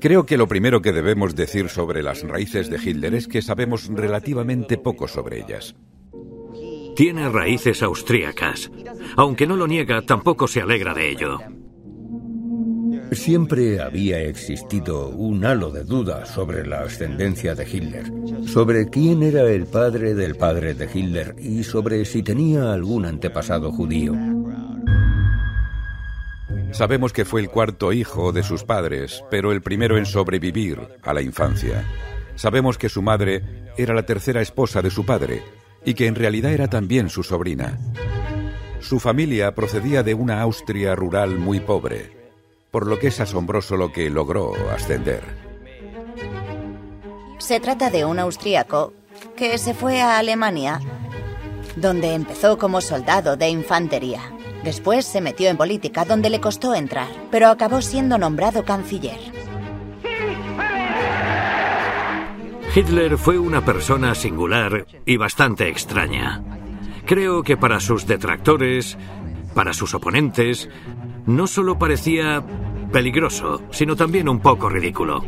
Creo que lo primero que debemos decir sobre las raíces de Hitler es que sabemos relativamente poco sobre ellas. Tiene raíces austríacas. Aunque no lo niega, tampoco se alegra de ello. Siempre había existido un halo de duda sobre la ascendencia de Hitler, sobre quién era el padre del padre de Hitler y sobre si tenía algún antepasado judío. Sabemos que fue el cuarto hijo de sus padres, pero el primero en sobrevivir a la infancia. Sabemos que su madre era la tercera esposa de su padre y que en realidad era también su sobrina. Su familia procedía de una Austria rural muy pobre por lo que es asombroso lo que logró ascender. Se trata de un austríaco que se fue a Alemania, donde empezó como soldado de infantería. Después se metió en política, donde le costó entrar, pero acabó siendo nombrado canciller. Hitler fue una persona singular y bastante extraña. Creo que para sus detractores, para sus oponentes, no solo parecía peligroso, sino también un poco ridículo.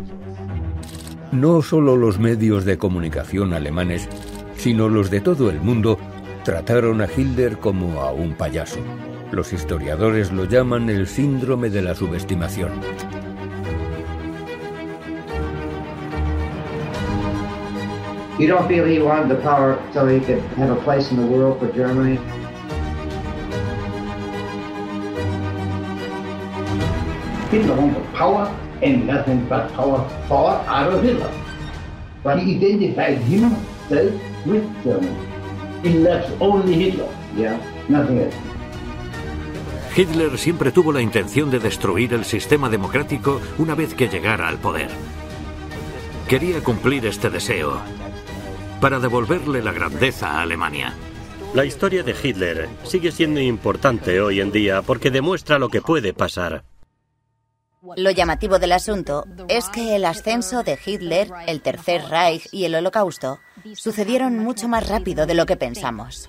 No solo los medios de comunicación alemanes, sino los de todo el mundo trataron a Hitler como a un payaso. Los historiadores lo llaman el síndrome de la subestimación. You don't feel he wanted the power so he could have a place in the world for Germany? Hitler wanted power and nothing but power for Adolf Hitler. But he identified himself with Germany. He left only Hitler. Yeah, nothing else. Hitler siempre tuvo la intención de destruir el sistema democrático una vez que llegara al poder. Quería cumplir este deseo para devolverle la grandeza a Alemania. La historia de Hitler sigue siendo importante hoy en día porque demuestra lo que puede pasar. Lo llamativo del asunto es que el ascenso de Hitler, el Tercer Reich y el Holocausto sucedieron mucho más rápido de lo que pensamos.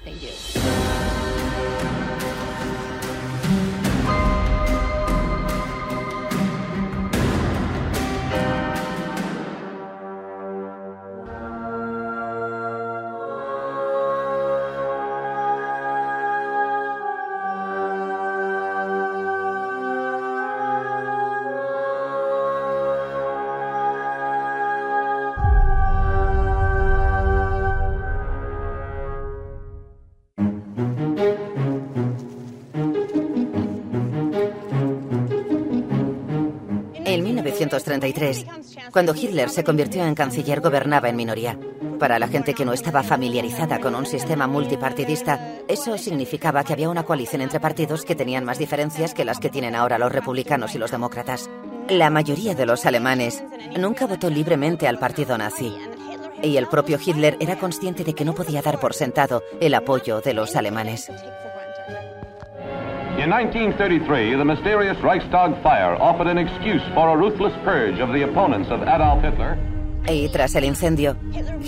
1933, cuando Hitler se convirtió en canciller, gobernaba en minoría. Para la gente que no estaba familiarizada con un sistema multipartidista, eso significaba que había una coalición entre partidos que tenían más diferencias que las que tienen ahora los republicanos y los demócratas. La mayoría de los alemanes nunca votó libremente al partido nazi. Y el propio Hitler era consciente de que no podía dar por sentado el apoyo de los alemanes. In 1933, the mysterious Reichstag fire offered an excuse for a ruthless purge of the opponents of Adolf Hitler. Y tras el incendio,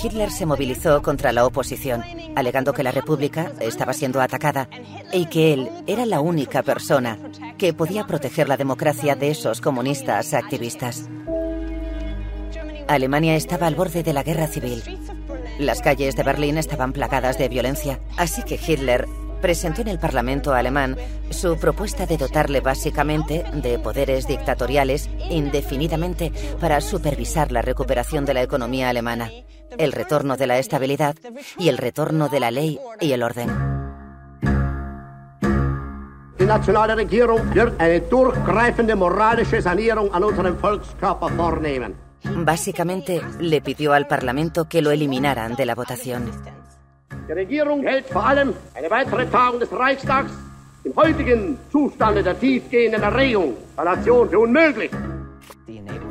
Hitler se movilizó contra la oposición, alegando que la República estaba siendo atacada y que él era la única persona que podía proteger la democracia de esos comunistas activistas. Alemania estaba al borde de la guerra civil. Las calles de Berlín estaban plagadas de violencia, así que Hitler presentó en el Parlamento alemán su propuesta de dotarle básicamente de poderes dictatoriales indefinidamente para supervisar la recuperación de la economía alemana, el retorno de la estabilidad y el retorno de la ley y el orden. Die nationale Regierung wird eine durchgreifende moralische Sanierung an unserem Volkskörper vornehmen. Básicamente le pidió al Parlamento que lo eliminaran de la votación. Regierung hält vor allem eine weitere Tagung des Reichstags im heutigen Zustande der tiefgehenden Erregung der Nation für.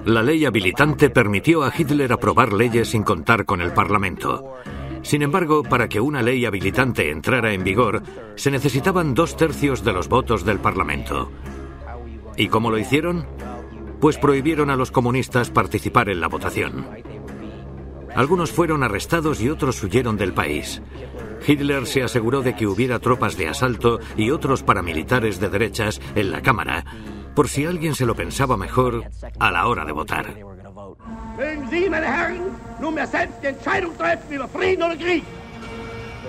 La ley habilitante permitió a Hitler aprobar leyes sin contar con el Parlamento. Sin embargo, para que una ley habilitante entrara en vigor, se necesitaban dos tercios de los votos del Parlamento. ¿Y cómo lo hicieron? Pues prohibieron a los comunistas participar en la votación. Algunos fueron arrestados y otros huyeron del país. Hitler se aseguró de que hubiera tropas de asalto y otros paramilitares de derechas en la Cámara, por si alguien se lo pensaba mejor a la hora de votar.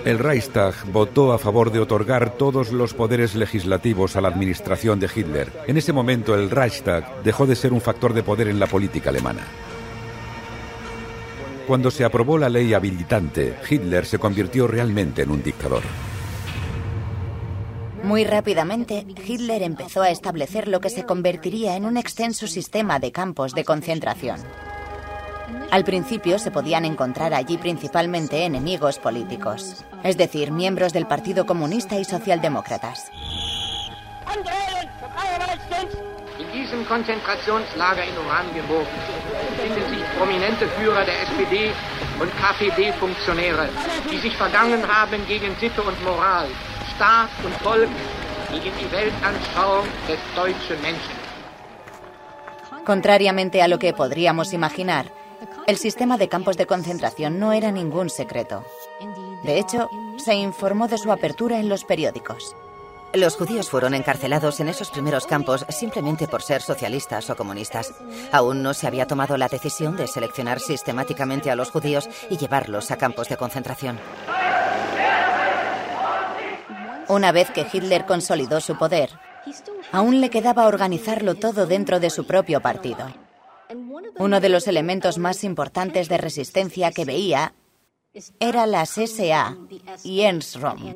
El Reichstag votó a favor de otorgar todos los poderes legislativos a la administración de Hitler. En ese momento el Reichstag dejó de ser un factor de poder en la política alemana. Cuando se aprobó la ley habilitante, Hitler se convirtió realmente en un dictador. Muy rápidamente, Hitler empezó a establecer lo que se convertiría en un extenso sistema de campos de concentración. Al principio se podían encontrar allí principalmente enemigos políticos, es decir, miembros del Partido Comunista y socialdemócratas. Befinden sich prominente Führer der SPD und KPD-Funktionäre, die sich vergangen haben gegen Sitte und Moral, Staat und Volk, gegen die Weltanschauung des deutschen Menschen. Contrariamente a lo que podríamos imaginar, el sistema de campos de concentración no era ningún secreto. De hecho, se informó de su apertura en los periódicos. Los judíos fueron encarcelados en esos primeros campos simplemente por ser socialistas o comunistas. Aún no se había tomado la decisión de seleccionar sistemáticamente a los judíos y llevarlos a campos de concentración. Una vez que Hitler consolidó su poder, aún le quedaba organizarlo todo dentro de su propio partido. Uno de los elementos más importantes de resistencia que veía era las SA y Ernst Röhm.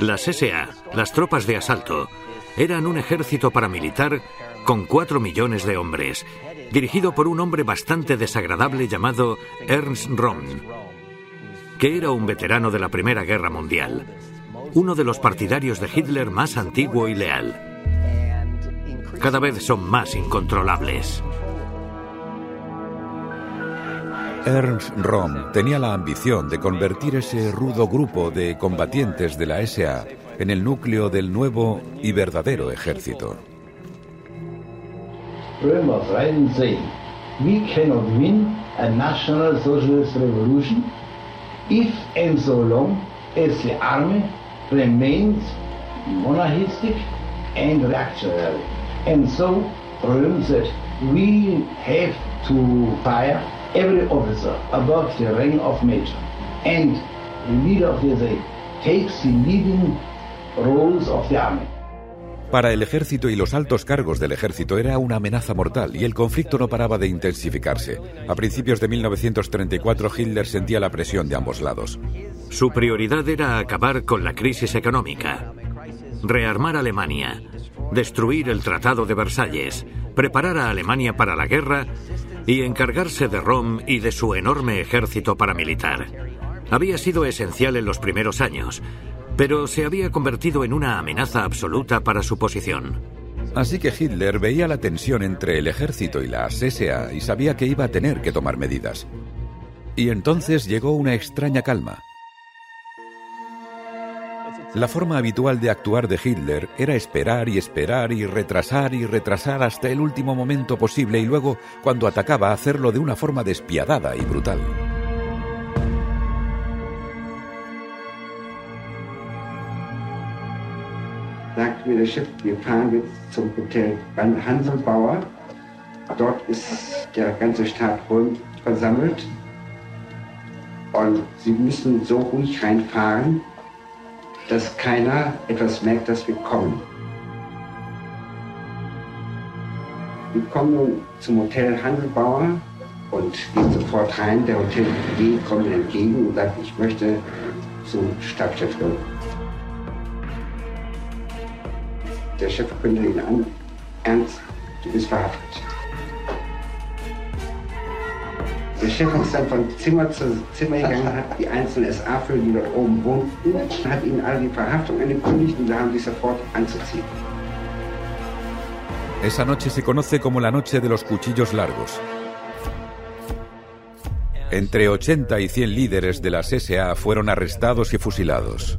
Las SA, las tropas de asalto, eran un ejército paramilitar con cuatro millones de hombres, dirigido por un hombre bastante desagradable llamado Ernst Röhm, que era un veterano de la Primera Guerra Mundial, uno de los partidarios de Hitler más antiguo y leal. Cada vez son más incontrolables. Ernst Röhm tenía la ambición de convertir ese rudo grupo de combatientes de la SA en el núcleo del nuevo y verdadero ejército. We cannot win a national socialist revolution if and so long as the army remains monarchistic and reactionary. And so Röhm said, we have to fire every officer above the rank of major. And the leader of the takes the leading roles of the army. Para el ejército y los altos cargos del ejército era una amenaza mortal y el conflicto no paraba de intensificarse. A principios de 1934 Hitler sentía la presión de ambos lados. Su prioridad era acabar con la crisis económica, rearmar Alemania, destruir el Tratado de Versalles, preparar a Alemania para la guerra y encargarse de Rom y de su enorme ejército paramilitar. Había sido esencial en los primeros años, pero se había convertido en una amenaza absoluta para su posición. Así que Hitler veía la tensión entre el ejército y la SA y sabía que iba a tener que tomar medidas. Y entonces llegó una extraña calma. La forma habitual de actuar de Hitler era esperar y esperar y retrasar y retrasar hasta el último momento posible y luego, cuando atacaba, hacerlo de una forma despiadada y brutal. sagt mir Chef, wir fahren jetzt zum Hotel Hanselbauer. Dort ist der ganze Staat versammelt. Und Sie müssen so ruhig reinfahren, dass keiner etwas merkt, dass wir kommen. Wir kommen nun zum Hotel Handelbauer und gehen sofort rein. Der Hotelier kommt mir entgegen und sagt, ich möchte zum Stabschef. Der Chef kündigt ihn an. Ernst, du bist verhaftet. Der Chef ist dann von Zimmer zu Zimmer gegangen, hat die einzelnen SA-Führer, die dort oben wohnten, hat ihnen alle die Verhaftung angekündigt und da haben sie sofort anzuziehen. Esa noche se conoce como la noche de los cuchillos largos. Entre 80 y 100 líderes de las SA fueron arrestados y fusilados.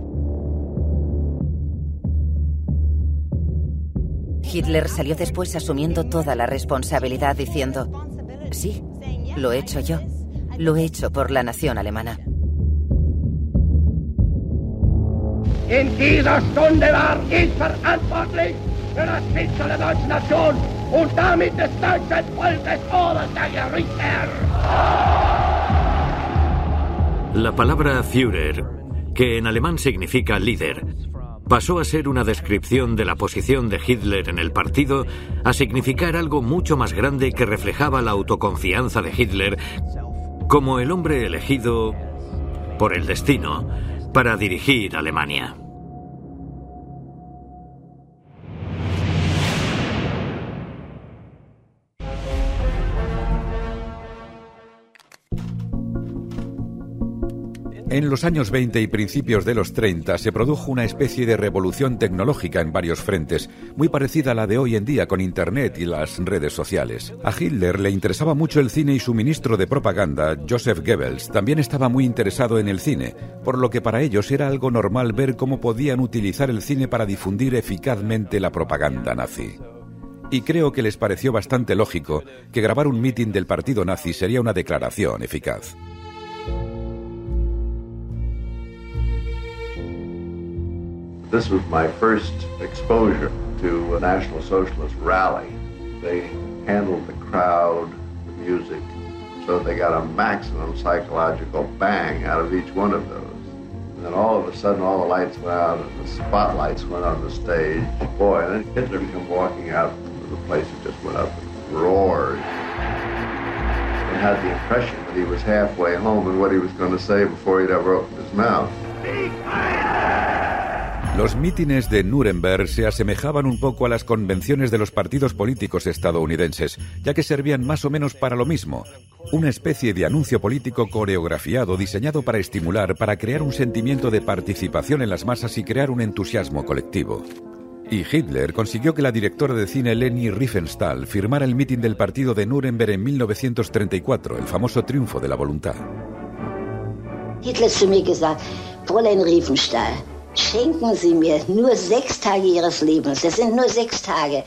salió después asumiendo toda la responsabilidad diciendo, sí, lo he hecho yo, lo he hecho por la nación alemana. In dieser Stunde war ich verantwortlich für das Schicksal der deutschen Nation und damit des deutschen Volkes Oberster Richter. La palabra Führer, que en alemán significa líder, pasó a ser una descripción de la posición de Hitler en el partido a significar algo mucho más grande que reflejaba la autoconfianza de Hitler como el hombre elegido por el destino para dirigir Alemania. En los años 20 y principios de los 30 se produjo una especie de revolución tecnológica en varios frentes, muy parecida a la de hoy en día con Internet y las redes sociales. A Hitler le interesaba mucho el cine y su ministro de propaganda, Joseph Goebbels, también estaba muy interesado en el cine, por lo que para ellos era algo normal ver cómo podían utilizar el cine para difundir eficazmente la propaganda nazi. Y creo que les pareció bastante lógico que grabar un mitin del partido nazi sería una declaración eficaz. This was my first exposure to a National Socialist rally. They handled the crowd, the music, so they got a maximum psychological bang out of each one of those. And then all of a sudden, all the lights went out and the spotlights went on the stage. Boy, and then Hitler came walking out into the place and just went up and roared. And had the impression that he was halfway home and what he was going to say before he'd ever opened his mouth. Los mítines de Nuremberg se asemejaban un poco a las convenciones de los partidos políticos estadounidenses, ya que servían más o menos para lo mismo, una especie de anuncio político coreografiado diseñado para estimular, para crear un sentimiento de participación en las masas y crear un entusiasmo colectivo. Y Hitler consiguió que la directora de cine Leni Riefenstahl firmara el mitin del partido de Nuremberg en 1934, el famoso triunfo de la voluntad. Hitler zu mir gesagt, Fräulein Riefenstahl, Schenken Sie mir nur sechs Tage Ihres Lebens. Das sind nur sechs Tage.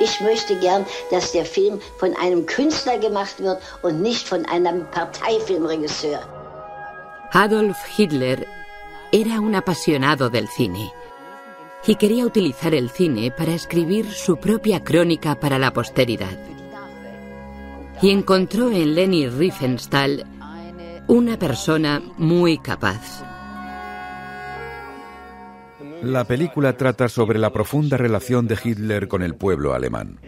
Ich möchte gern, dass der Film von einem Künstler gemacht wird und nicht von einem Parteifilmregisseur. Adolf Hitler era un apasionado del cine y quería utilizar el cine para escribir su propia crónica para la posteridad. Y encontró en Leni Riefenstahl una persona muy capaz. La película trata sobre la profunda relación de Hitler con el pueblo alemán.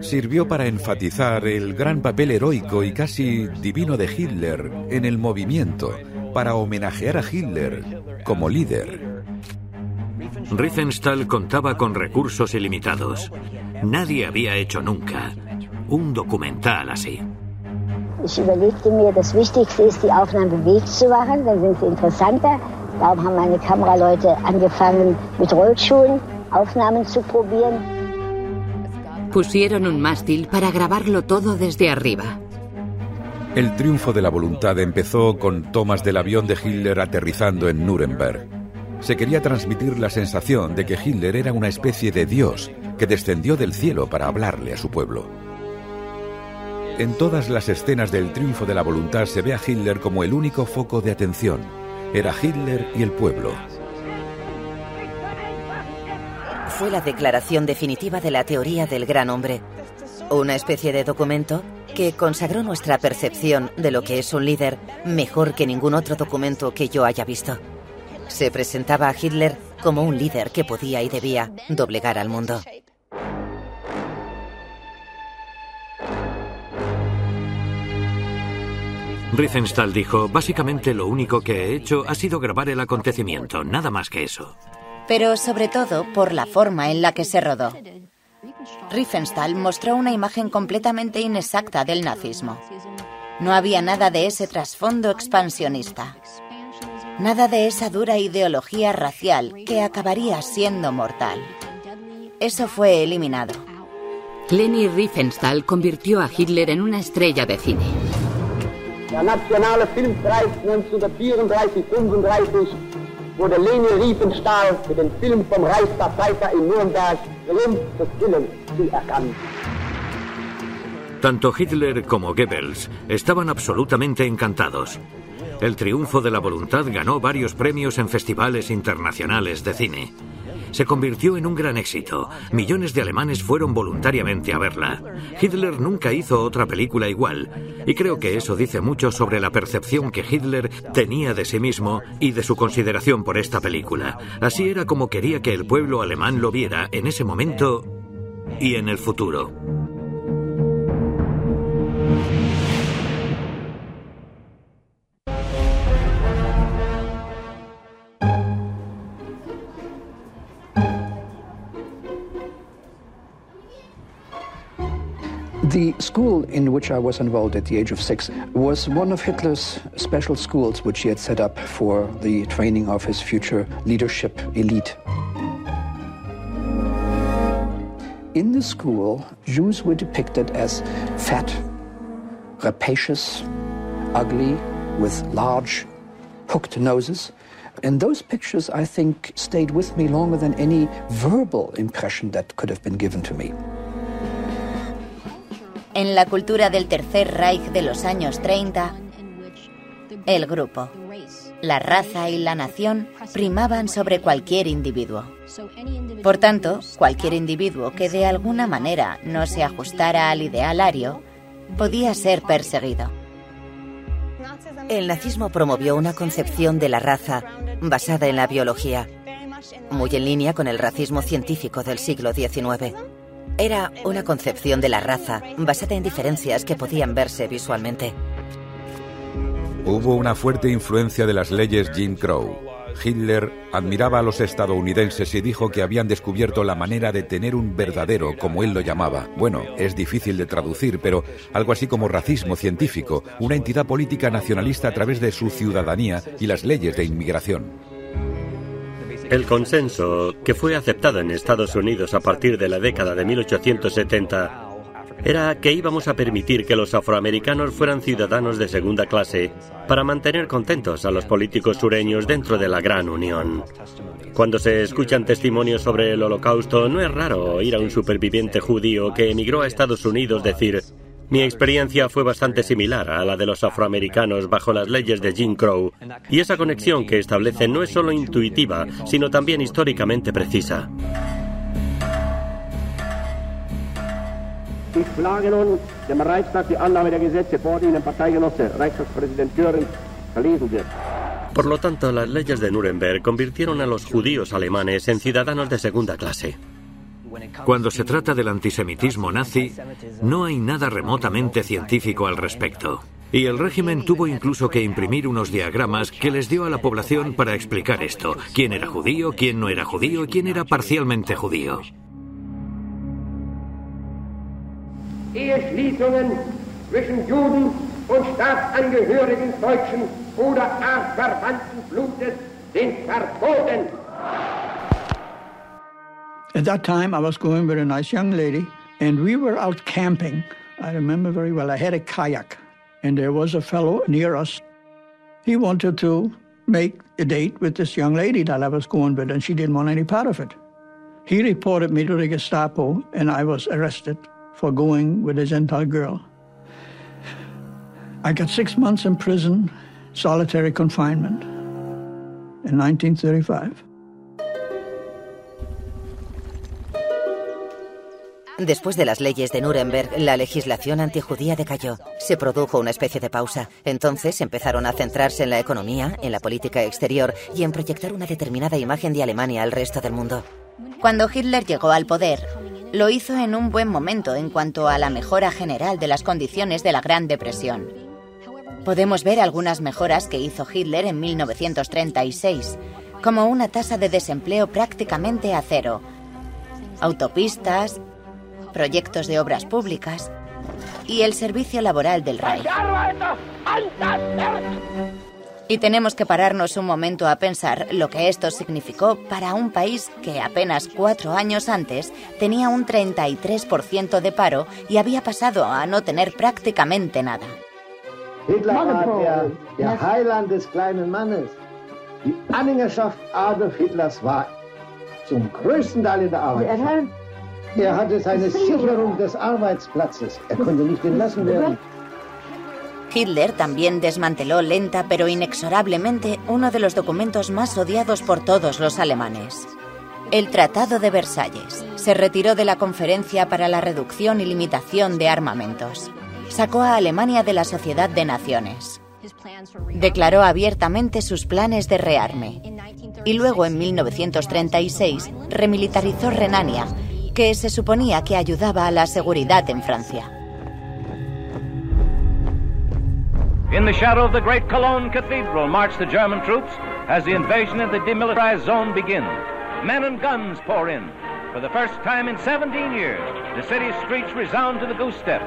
Sirvió para enfatizar el gran papel heroico y casi divino de Hitler en el movimiento, para homenajear a Hitler como líder. Riefenstahl contaba con recursos ilimitados. Nadie había hecho nunca un documental así. Ich überlegte mir, das Wichtigste ist, die Aufnahmen bewegt zu machen, dann sind sie interessanter. Darum haben meine Kameraleute angefangen, mit Rollschuhen Aufnahmen zu probieren. Pusieron un mástil para grabarlo todo desde arriba. El triunfo de la voluntad empezó con tomas del avión de Hitler aterrizando en Nuremberg. Se quería transmitir la sensación de que Hitler era una especie de Dios que descendió del cielo para hablarle a su pueblo. En todas las escenas del triunfo de la voluntad se ve a Hitler como el único foco de atención. Era Hitler y el pueblo. Fue la declaración definitiva de la teoría del gran hombre. Una especie de documento que consagró nuestra percepción de lo que es un líder mejor que ningún otro documento que yo haya visto. Se presentaba a Hitler como un líder que podía y debía doblegar al mundo. Riefenstahl dijo, básicamente lo único que he hecho ha sido grabar el acontecimiento, nada más que eso. Pero sobre todo por la forma en la que se rodó. Riefenstahl mostró una imagen completamente inexacta del nazismo. No había nada de ese trasfondo expansionista. Nada de esa dura ideología racial que acabaría siendo mortal. Eso fue eliminado. Leni Riefenstahl convirtió a Hitler en una estrella de cine. Der Nationale Filmpreis 1934-35 wurde Leni Riefenstahl für den Film vom Reichsverteidiger in Nürnberg Triumph des Willens zuerkannt. Tanto Hitler como Goebbels estaban absolutamente encantados. El triunfo de la voluntad ganó varios premios en festivales internacionales de cine. Se convirtió en un gran éxito. Millones de alemanes fueron voluntariamente a verla. Hitler nunca hizo otra película igual. Y creo que eso dice mucho sobre la percepción que Hitler tenía de sí mismo y de su consideración por esta película. Así era como quería que el pueblo alemán lo viera en ese momento y en el futuro. The school in which I was enrolled at the age of six was one of Hitler's special schools which he had set up for the training of his future leadership elite. In the school, Jews were depicted as fat, rapacious, ugly, with large, hooked noses. And those pictures, I think, stayed with me longer than any verbal impression that could have been given to me. En la cultura del Tercer Reich de los años 30, el grupo, la raza y la nación primaban sobre cualquier individuo. Por tanto, cualquier individuo que de alguna manera no se ajustara al ideal ario podía ser perseguido. El nazismo promovió una concepción de la raza basada en la biología, muy en línea con el racismo científico del siglo XIX. Era una concepción de la raza basada en diferencias que podían verse visualmente. Hubo una fuerte influencia de las leyes Jim Crow. Hitler admiraba a los estadounidenses y dijo que habían descubierto la manera de tener un verdadero, como él lo llamaba. Bueno, es difícil de traducir, pero algo así como racismo científico, una entidad política nacionalista a través de su ciudadanía y las leyes de inmigración. El consenso, que fue aceptado en Estados Unidos a partir de la década de 1870, era que íbamos a permitir que los afroamericanos fueran ciudadanos de segunda clase para mantener contentos a los políticos sureños dentro de la Gran Unión. Cuando se escuchan testimonios sobre el holocausto, no es raro oír a un superviviente judío que emigró a Estados Unidos decir, mi experiencia fue bastante similar a la de los afroamericanos bajo las leyes de Jim Crow, y esa conexión que establece no es solo intuitiva, sino también históricamente precisa. Ich schlage nun dem Reichstag die Annahme der Gesetze vor, die Ihnen Parteigenosse Reichstagspräsident Göring verlesen wird. Por lo tanto, las leyes de Nuremberg convirtieron a los judíos alemanes en ciudadanos de segunda clase. Cuando se trata del antisemitismo nazi, no hay nada remotamente científico al respecto. Y el régimen tuvo incluso que imprimir unos diagramas que les dio a la población para explicar esto. ¿Quién era judío, quién no era judío y quién era parcialmente judío? At that time, I was going with a nice young lady, and we were out camping. I remember very well. I had a kayak, and there was a fellow near us. He wanted to make a date with this young lady that I was going with, and she didn't want any part of it. He reported me to the Gestapo, and I was arrested for going with a Gentile girl. I got six months in prison, solitary confinement, in 1935. Después de las leyes de Nuremberg, la legislación antijudía decayó. Se produjo una especie de pausa. Entonces empezaron a centrarse en la economía, en la política exterior y en proyectar una determinada imagen de Alemania al resto del mundo. Cuando Hitler llegó al poder, lo hizo en un buen momento en cuanto a la mejora general de las condiciones de la Gran Depresión. Podemos ver algunas mejoras que hizo Hitler en 1936, como una tasa de desempleo prácticamente a cero, autopistas, proyectos de obras públicas y el servicio laboral del Reich. Y tenemos que pararnos un momento a pensar lo que esto significó para un país que apenas cuatro años antes tenía un 33% de paro y había pasado a no tener prácticamente nada. Hitler war der, Heiland des kleinen Mannes. Die Anhängerschaft Adolf Hitlers war zum größten Teil in der Arbeit. Er. Er konnte nicht entlassen werden. Hitler también desmanteló lenta pero inexorablemente uno de los documentos más odiados por todos los alemanes. El Tratado de Versalles. Se retiró de la Conferencia para la Reducción y Limitación de Armamentos. Sacó a Alemania de la Sociedad de Naciones. Declaró abiertamente sus planes de rearme. Y luego, en 1936, remilitarizó Renania, que se suponía que ayudaba a la seguridad en Francia. In the shadow of the great Cologne Cathedral march the German troops as the invasion of the demilitarized zone begins. Men and guns pour in. For the first time in 17 years, the city's streets resound to the goose step.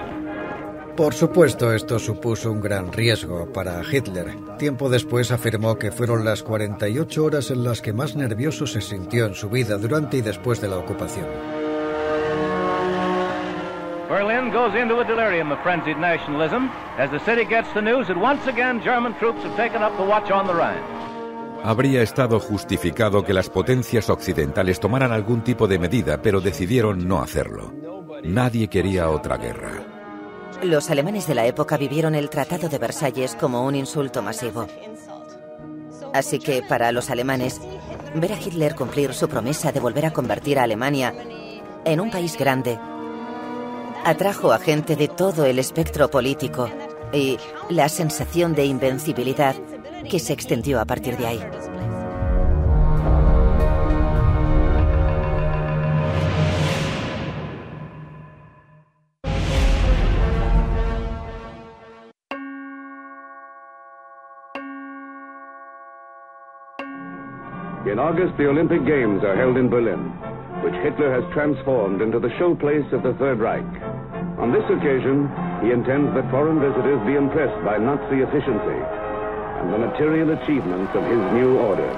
Por supuesto, esto supuso un gran riesgo para Hitler. Tiempo después afirmó que fueron las 48 horas en las que más nervioso se sintió en su vida durante y después de la ocupación. Berlin goes into a delirium of frenzied nationalism as the city gets the news that once again German troops have taken up the watch on the Rhine. Habría estado justificado que las potencias occidentales tomaran algún tipo de medida, pero decidieron no hacerlo. Nadie quería otra guerra. Los alemanes de la época vivieron el Tratado de Versalles como un insulto masivo. Así que para los alemanes, ver a Hitler cumplir su promesa de volver a convertir a Alemania en un país grande atrajo a gente de todo el espectro político y la sensación de invencibilidad que se extendió a partir de ahí. In August, the Olympic Games are held in Berlin, which Hitler has transformed into the showplace of the Third Reich. On this occasion, he intends that foreign visitors be impressed by Nazi efficiency and the material achievements of his new order.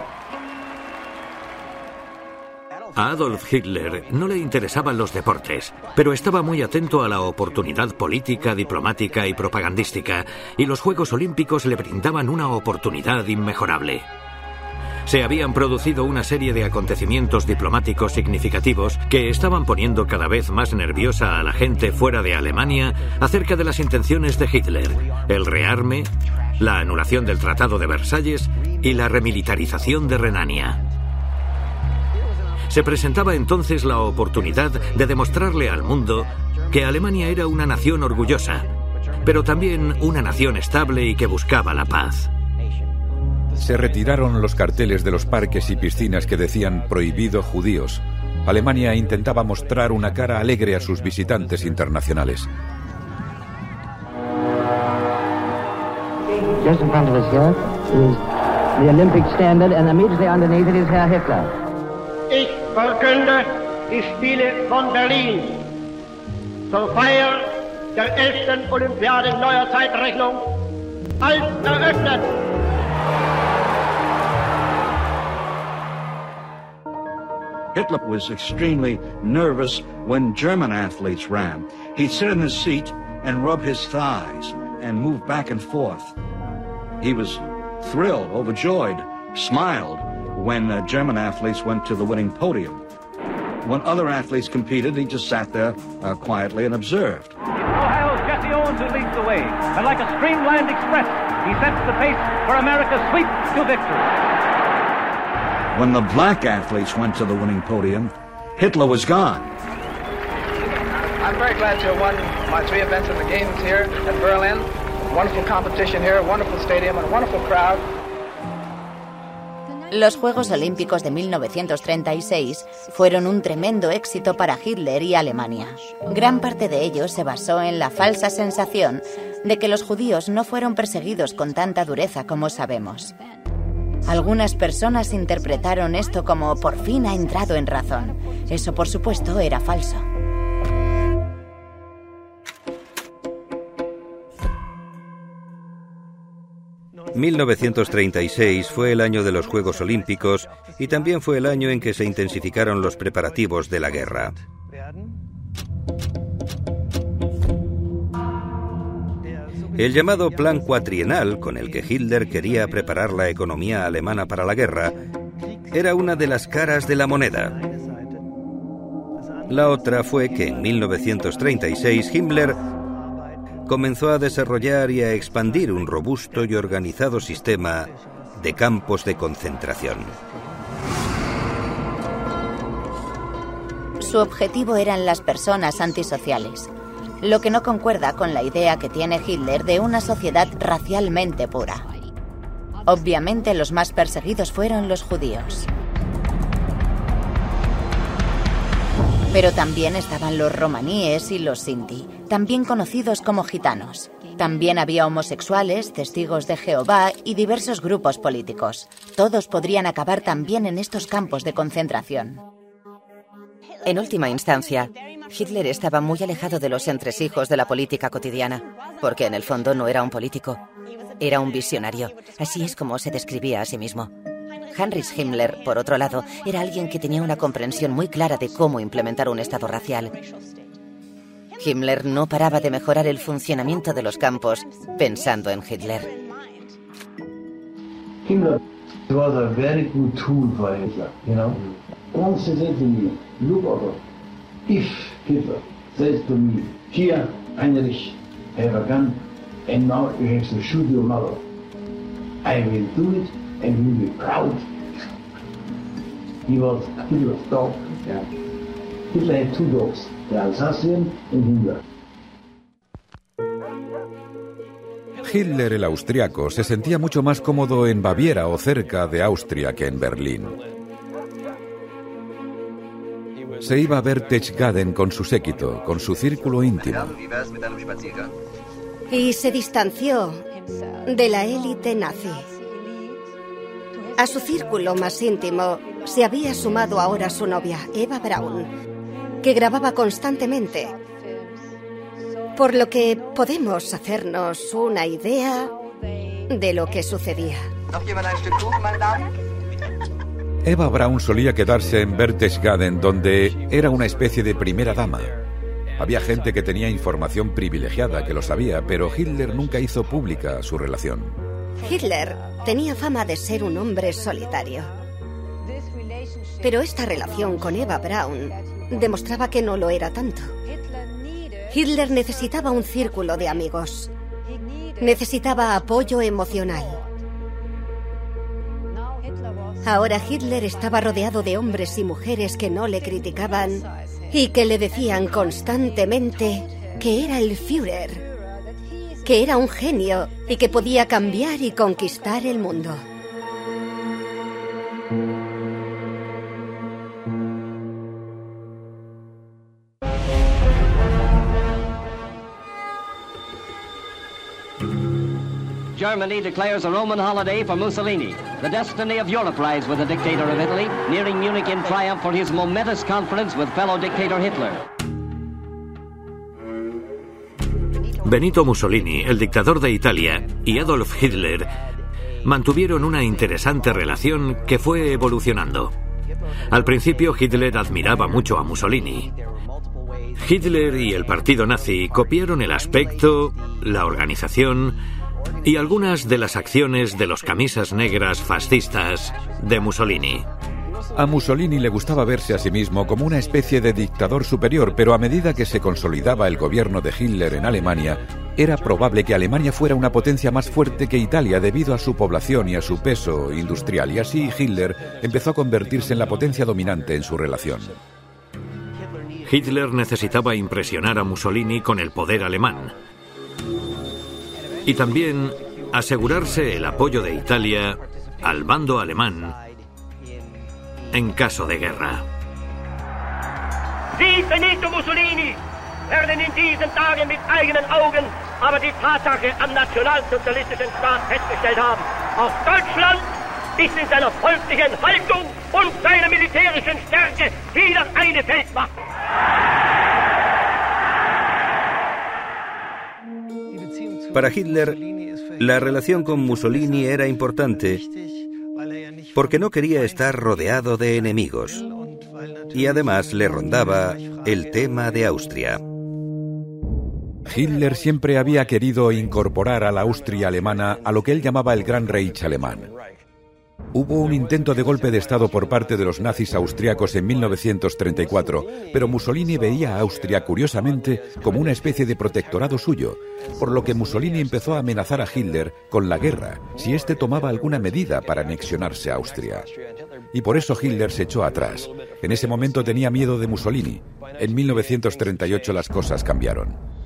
A Adolf Hitler no le interesaban los deportes, pero estaba muy atento a la oportunidad política, diplomática y propagandística, y los Juegos Olímpicos le brindaban una oportunidad inmejorable. Se habían producido una serie de acontecimientos diplomáticos significativos que estaban poniendo cada vez más nerviosa a la gente fuera de Alemania acerca de las intenciones de Hitler, el rearme, la anulación del Tratado de Versalles y la remilitarización de Renania. Se presentaba entonces la oportunidad de demostrarle al mundo que Alemania era una nación orgullosa, pero también una nación estable y que buscaba la paz. Se retiraron los carteles de los parques y piscinas que decían prohibido judíos. Alemania intentaba mostrar una cara alegre a sus visitantes internacionales. Just in front of us here is the Olympic standard, and immediately underneath it is Herr Hitler. Ich verkünde die Spiele von Berlin zur Feier der 11. Olympiade neuer Zeitrechnung als eröffnet. Hitler was extremely nervous when German athletes ran. He'd sit in his seat and rub his thighs and move back and forth. He was thrilled, overjoyed, smiled when uh, German athletes went to the winning podium. When other athletes competed, he just sat there uh, quietly and observed. Ohio's Jesse Owens who leads the way, and like a streamlined express, he sets the pace for America's sweep to victory. When the black athletes went to the winning podium, Hitler was gone. I'm very glad to have won my three events in the games here at Berlin. Wonderful competition here, wonderful stadium, and a wonderful crowd. Los Juegos Olímpicos de 1936 fueron un tremendo éxito para Hitler y Alemania. Gran parte de ello se basó en la falsa sensación de que los judíos no fueron perseguidos con tanta dureza como sabemos. Algunas personas interpretaron esto como por fin ha entrado en razón. Eso, por supuesto, era falso. 1936 fue el año de los Juegos Olímpicos y también fue el año en que se intensificaron los preparativos de la guerra. El llamado Plan Cuatrienal, con el que Hitler quería preparar la economía alemana para la guerra, era una de las caras de la moneda. La otra fue que en 1936 Himmler comenzó a desarrollar y a expandir un robusto y organizado sistema de campos de concentración. Su objetivo eran las personas antisociales, lo que no concuerda con la idea que tiene Hitler de una sociedad racialmente pura. Obviamente los más perseguidos fueron los judíos. Pero también estaban los romaníes y los sinti, también conocidos como gitanos. También había homosexuales, testigos de Jehová y diversos grupos políticos. Todos podrían acabar también en estos campos de concentración. En última instancia, Hitler estaba muy alejado de los entresijos de la política cotidiana, porque en el fondo no era un político, era un visionario. Así es como se describía a sí mismo. Heinrich Himmler, por otro lado, era alguien que tenía una comprensión muy clara de cómo implementar un Estado racial. Himmler no paraba de mejorar el funcionamiento de los campos pensando en Hitler. Himmler was a very good tool for Hitler, you know. He said to me, look over, if Hitler says to me, here, Heinrich, I have a gun, and now you have to shoot your mother, I will do it and you will be proud. He was Hitler's dog. Yeah. Hitler had two dogs, the and. Hitler el austriaco se sentía mucho más cómodo en Baviera o cerca de Austria que en Berlín. Se iba a Berchtesgaden con su séquito, con su círculo íntimo. Y se distanció de la élite nazi. A su círculo más íntimo se había sumado ahora su novia, Eva Braun, que grababa constantemente. Por lo que podemos hacernos una idea de lo que sucedía. Eva Braun solía quedarse en Berchtesgaden, donde era una especie de primera dama. Había gente que tenía información privilegiada, que lo sabía, pero Hitler nunca hizo pública su relación. Hitler tenía fama de ser un hombre solitario. Pero esta relación con Eva Braun demostraba que no lo era tanto. Hitler necesitaba un círculo de amigos. Necesitaba apoyo emocional. Ahora Hitler estaba rodeado de hombres y mujeres que no le criticaban y que le decían constantemente que era el Führer, que era un genio y que podía cambiar y conquistar el mundo. Germany declares a Roman holiday for Mussolini. The destiny of Europe lies with the dictator of Italy, nearing Munich in triumph for his momentous conference with fellow dictator Hitler. Benito Mussolini, el dictador de Italia, y Adolf Hitler mantuvieron una interesante relación que fue evolucionando. Al principio Hitler admiraba mucho a Mussolini. Hitler y el partido nazi copiaron el aspecto, la organización y algunas de las acciones de los camisas negras fascistas de Mussolini. A Mussolini le gustaba verse a sí mismo como una especie de dictador superior, pero a medida que se consolidaba el gobierno de Hitler en Alemania, era probable que Alemania fuera una potencia más fuerte que Italia debido a su población y a su peso industrial, y así Hitler empezó a convertirse en la potencia dominante en su relación. Hitler necesitaba impresionar a Mussolini con el poder alemán y también asegurarse el apoyo de Italia al bando alemán en caso de guerra. Sie, Benito Mussolini, werden in diesen Tagen mit Deutschland ist in seiner folglichen Haltung und seiner militärischen Stärke wieder eine Feldmacht. Para Hitler, la relación con Mussolini era importante porque no quería estar rodeado de enemigos y además le rondaba el tema de Austria. Hitler siempre había querido incorporar a la Austria alemana a lo que él llamaba el Gran Reich alemán. Hubo un intento de golpe de Estado por parte de los nazis austriacos en 1934, pero Mussolini veía a Austria, curiosamente, como una especie de protectorado suyo, por lo que Mussolini empezó a amenazar a Hitler con la guerra si éste tomaba alguna medida para anexionarse a Austria. Y por eso Hitler se echó atrás. En ese momento tenía miedo de Mussolini. En 1938 las cosas cambiaron.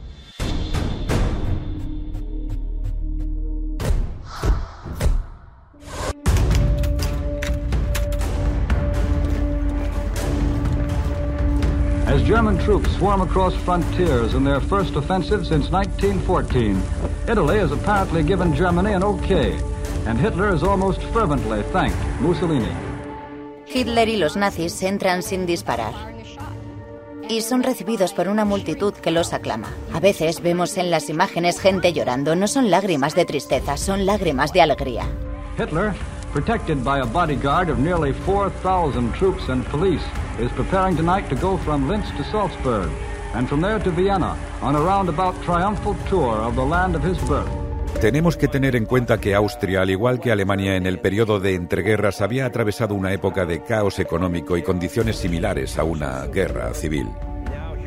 As German troops swarm across frontiers in their first offensive since 1914. Italy has apparently given Germany an okay, and Hitler has almost fervently thanked Mussolini. Hitler y los nazis entran sin disparar. Y son recibidos por una multitud que los aclama. A veces vemos en las imágenes gente llorando. No son lágrimas de tristeza, son lágrimas de alegría. Hitler, protected by a bodyguard of nearly 4,000 troops and police, is preparing tonight to go from Linz to Salzburg and from there to Vienna on a roundabout triumphal tour of the land of his birth. Tenemos que tener en cuenta que Austria, al igual que Alemania en el periodo de entreguerras, había atravesado una época de caos económico y condiciones similares a una guerra civil.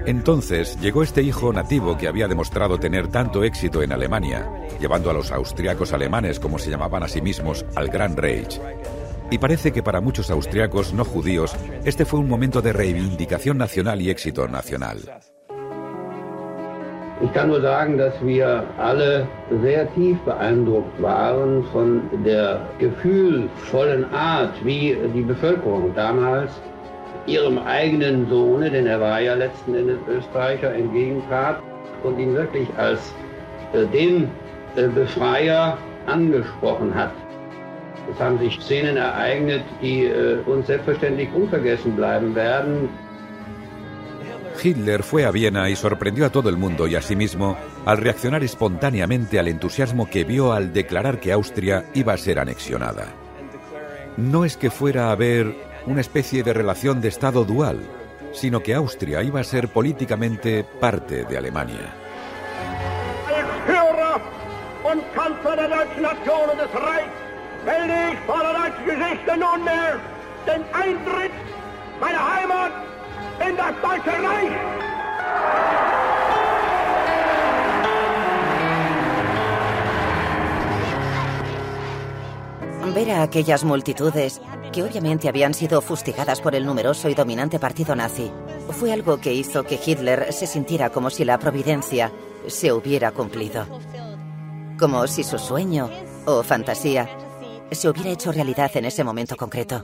Entonces llegó este hijo nativo que había demostrado tener tanto éxito en Alemania, llevando a los austriacos alemanes, como se llamaban a sí mismos, al Gran Reich. Y parece que para muchos austriacos no judíos, este fue un momento de reivindicación nacional y éxito nacional. Ich kann nur sagen, dass wir alle sehr tief beeindruckt waren von der gefühlvollen Art, wie die Bevölkerung damals ihrem eigenen Sohne, denn er war ja letzten Endes Österreicher, entgegentrat und ihn wirklich als äh, den äh, Befreier angesprochen hat. Es haben sich Szenen ereignet, die äh, uns selbstverständlich unvergessen bleiben werden. Hitler fue a Viena y sorprendió a todo el mundo y a sí mismo al reaccionar espontáneamente al entusiasmo que vio al declarar que Austria iba a ser anexionada. No es que fuera a haber una especie de relación de Estado dual, sino que Austria iba a ser políticamente parte de Alemania. Ver a aquellas multitudes, que obviamente habían sido fustigadas por el numeroso y dominante partido nazi, fue algo que hizo que Hitler se sintiera como si la providencia se hubiera cumplido. Como si su sueño o fantasía se hubiera hecho realidad en ese momento concreto.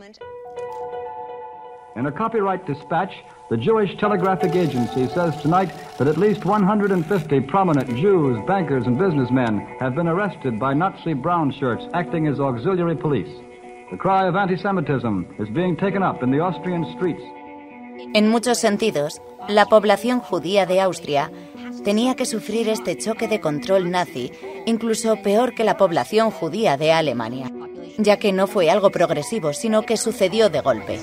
In a copyright dispatch, the Jewish Telegraphic Agency says tonight that at least 150 prominent Jews, bankers, and businessmen have been arrested by Nazi brown shirts acting as auxiliary police. The cry of anti Semitism is being taken up in the Austrian streets. En muchos sentidos, la población judía de Austria tenía que sufrir este choque de control nazi, incluso peor que la población judía de Alemania, ya que no fue algo progresivo, sino que sucedió de golpe.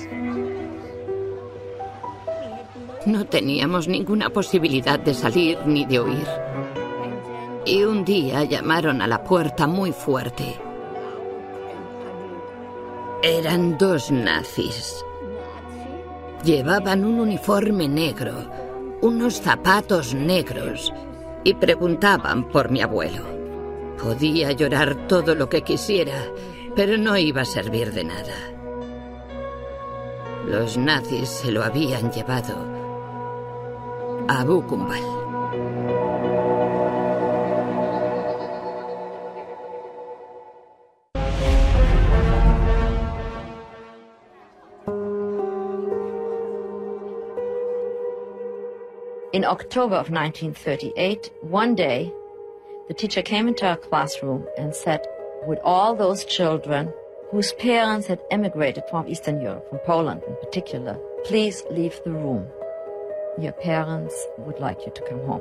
No teníamos ninguna posibilidad de salir ni de huir. Y un día llamaron a la puerta muy fuerte. Eran dos nazis. Llevaban un uniforme negro, unos zapatos negros y preguntaban por mi abuelo. Podía llorar todo lo que quisiera, pero no iba a servir de nada. Los nazis se lo habían llevado a Buchenwald. In October of 1938, one day, the teacher came into our classroom and said, with all those children whose parents had emigrated from Eastern Europe, from Poland in particular, please leave the room. Your parents would like you to come home.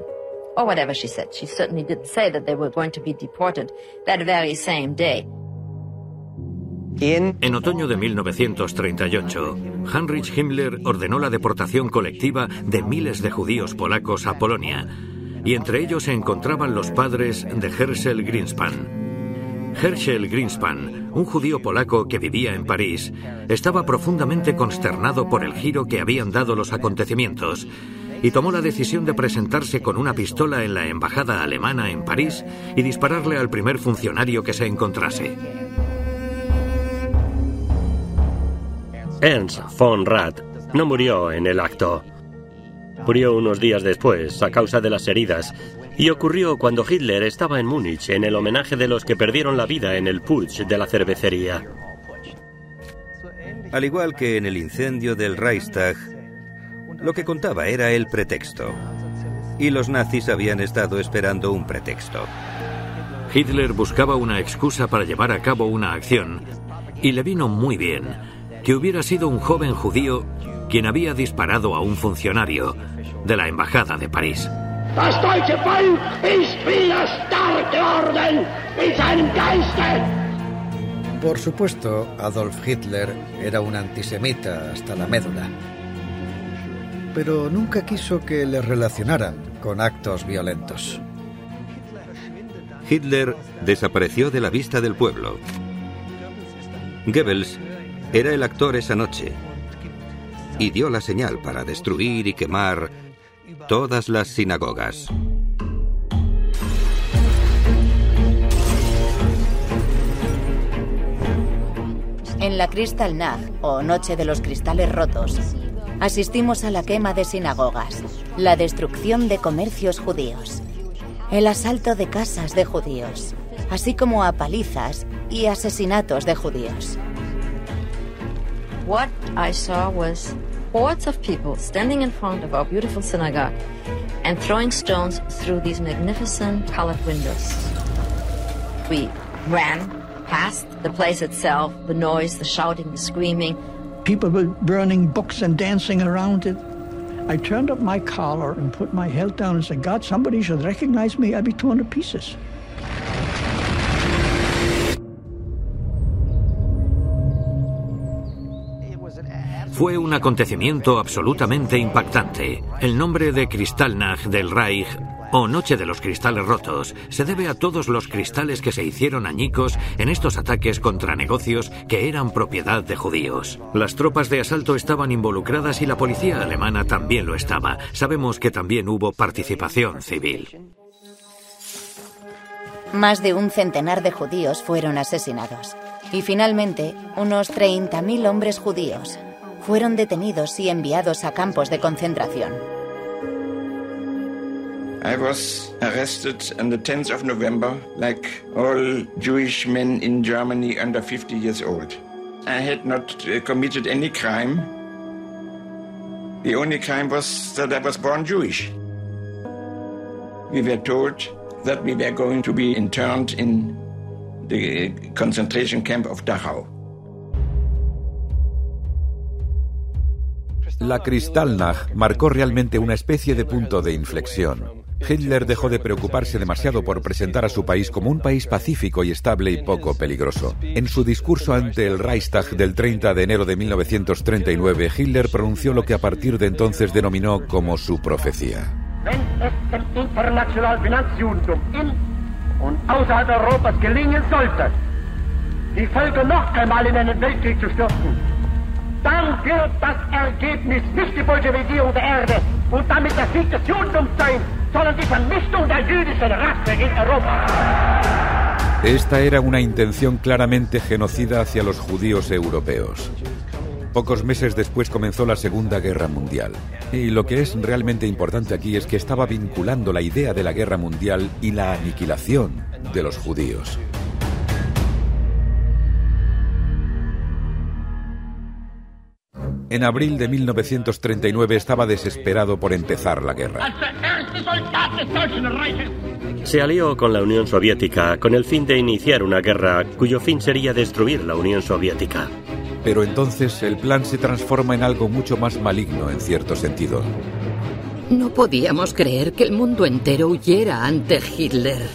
Or whatever she said. She certainly didn't say that they were going to be deported that very same day. En otoño de 1938, Heinrich Himmler ordenó la deportación colectiva de miles de judíos polacos a Polonia, y entre ellos se encontraban los padres de Herschel Greenspan. Herschel Greenspan, un judío polaco que vivía en París, estaba profundamente consternado por el giro que habían dado los acontecimientos y tomó la decisión de presentarse con una pistola en la embajada alemana en París y dispararle al primer funcionario que se encontrase. Ernst von Rath no murió en el acto. Murió unos días después a causa de las heridas y ocurrió cuando Hitler estaba en Múnich en el homenaje de los que perdieron la vida en el putsch de la cervecería. Al igual que en el incendio del Reichstag, lo que contaba era el pretexto. Y los nazis habían estado esperando un pretexto. Hitler buscaba una excusa para llevar a cabo una acción y le vino muy bien que hubiera sido un joven judío quien había disparado a un funcionario de la embajada de París. Das deutsche Volk ist wieder stark geworden in seinem Geiste. Por supuesto, Adolf Hitler era un antisemita hasta la médula. Pero nunca quiso que le relacionaran con actos violentos. Hitler desapareció de la vista del pueblo. Goebbels era el actor esa noche y dio la señal para destruir y quemar todas las sinagogas. En la Kristallnacht, o Noche de los Cristales Rotos, asistimos a la quema de sinagogas, la destrucción de comercios judíos, el asalto de casas de judíos, así como a palizas y asesinatos de judíos. What I saw was hordes of people standing in front of our beautiful synagogue and throwing stones through these magnificent colored windows. We ran past the place itself, the noise, the shouting, the screaming. People were burning books and dancing around it. I turned up my collar and put my head down and said, God, somebody should recognize me. I'd be torn to pieces. Fue un acontecimiento absolutamente impactante. El nombre de Kristallnacht del Reich o Noche de los Cristales Rotos se debe a todos los cristales que se hicieron añicos en estos ataques contra negocios que eran propiedad de judíos. Las tropas de asalto estaban involucradas y la policía alemana también lo estaba. Sabemos que también hubo participación civil. Más de un centenar de judíos fueron asesinados. Y finalmente, unos 30.000 hombres judíos fueron detenidos y enviados a campos de concentración. I was arrested on the 10th of November, like all Jewish men in Germany under 50 years old. I had not uh, committed any crime. The only crime was that I was born Jewish. We were told that we were going to be interned in the concentration camp of Dachau. La Kristallnacht marcó realmente una especie de punto de inflexión. Hitler dejó de preocuparse demasiado por presentar a su país como un país pacífico y estable y poco peligroso. En su discurso ante el Reichstag del 30 de enero de 1939, Hitler pronunció lo que a partir de entonces denominó como su profecía. Europa. Esta era una intención claramente genocida hacia los judíos europeos. Pocos meses después comenzó la Segunda Guerra Mundial. Y lo que es realmente importante aquí es que estaba vinculando la idea de la guerra mundial y la aniquilación de los judíos. En abril de 1939 estaba desesperado por empezar la guerra. Se alió con la Unión Soviética con el fin de iniciar una guerra cuyo fin sería destruir la Unión Soviética. Pero entonces el plan se transforma en algo mucho más maligno en cierto sentido. No podíamos creer que el mundo entero huyera ante Hitler.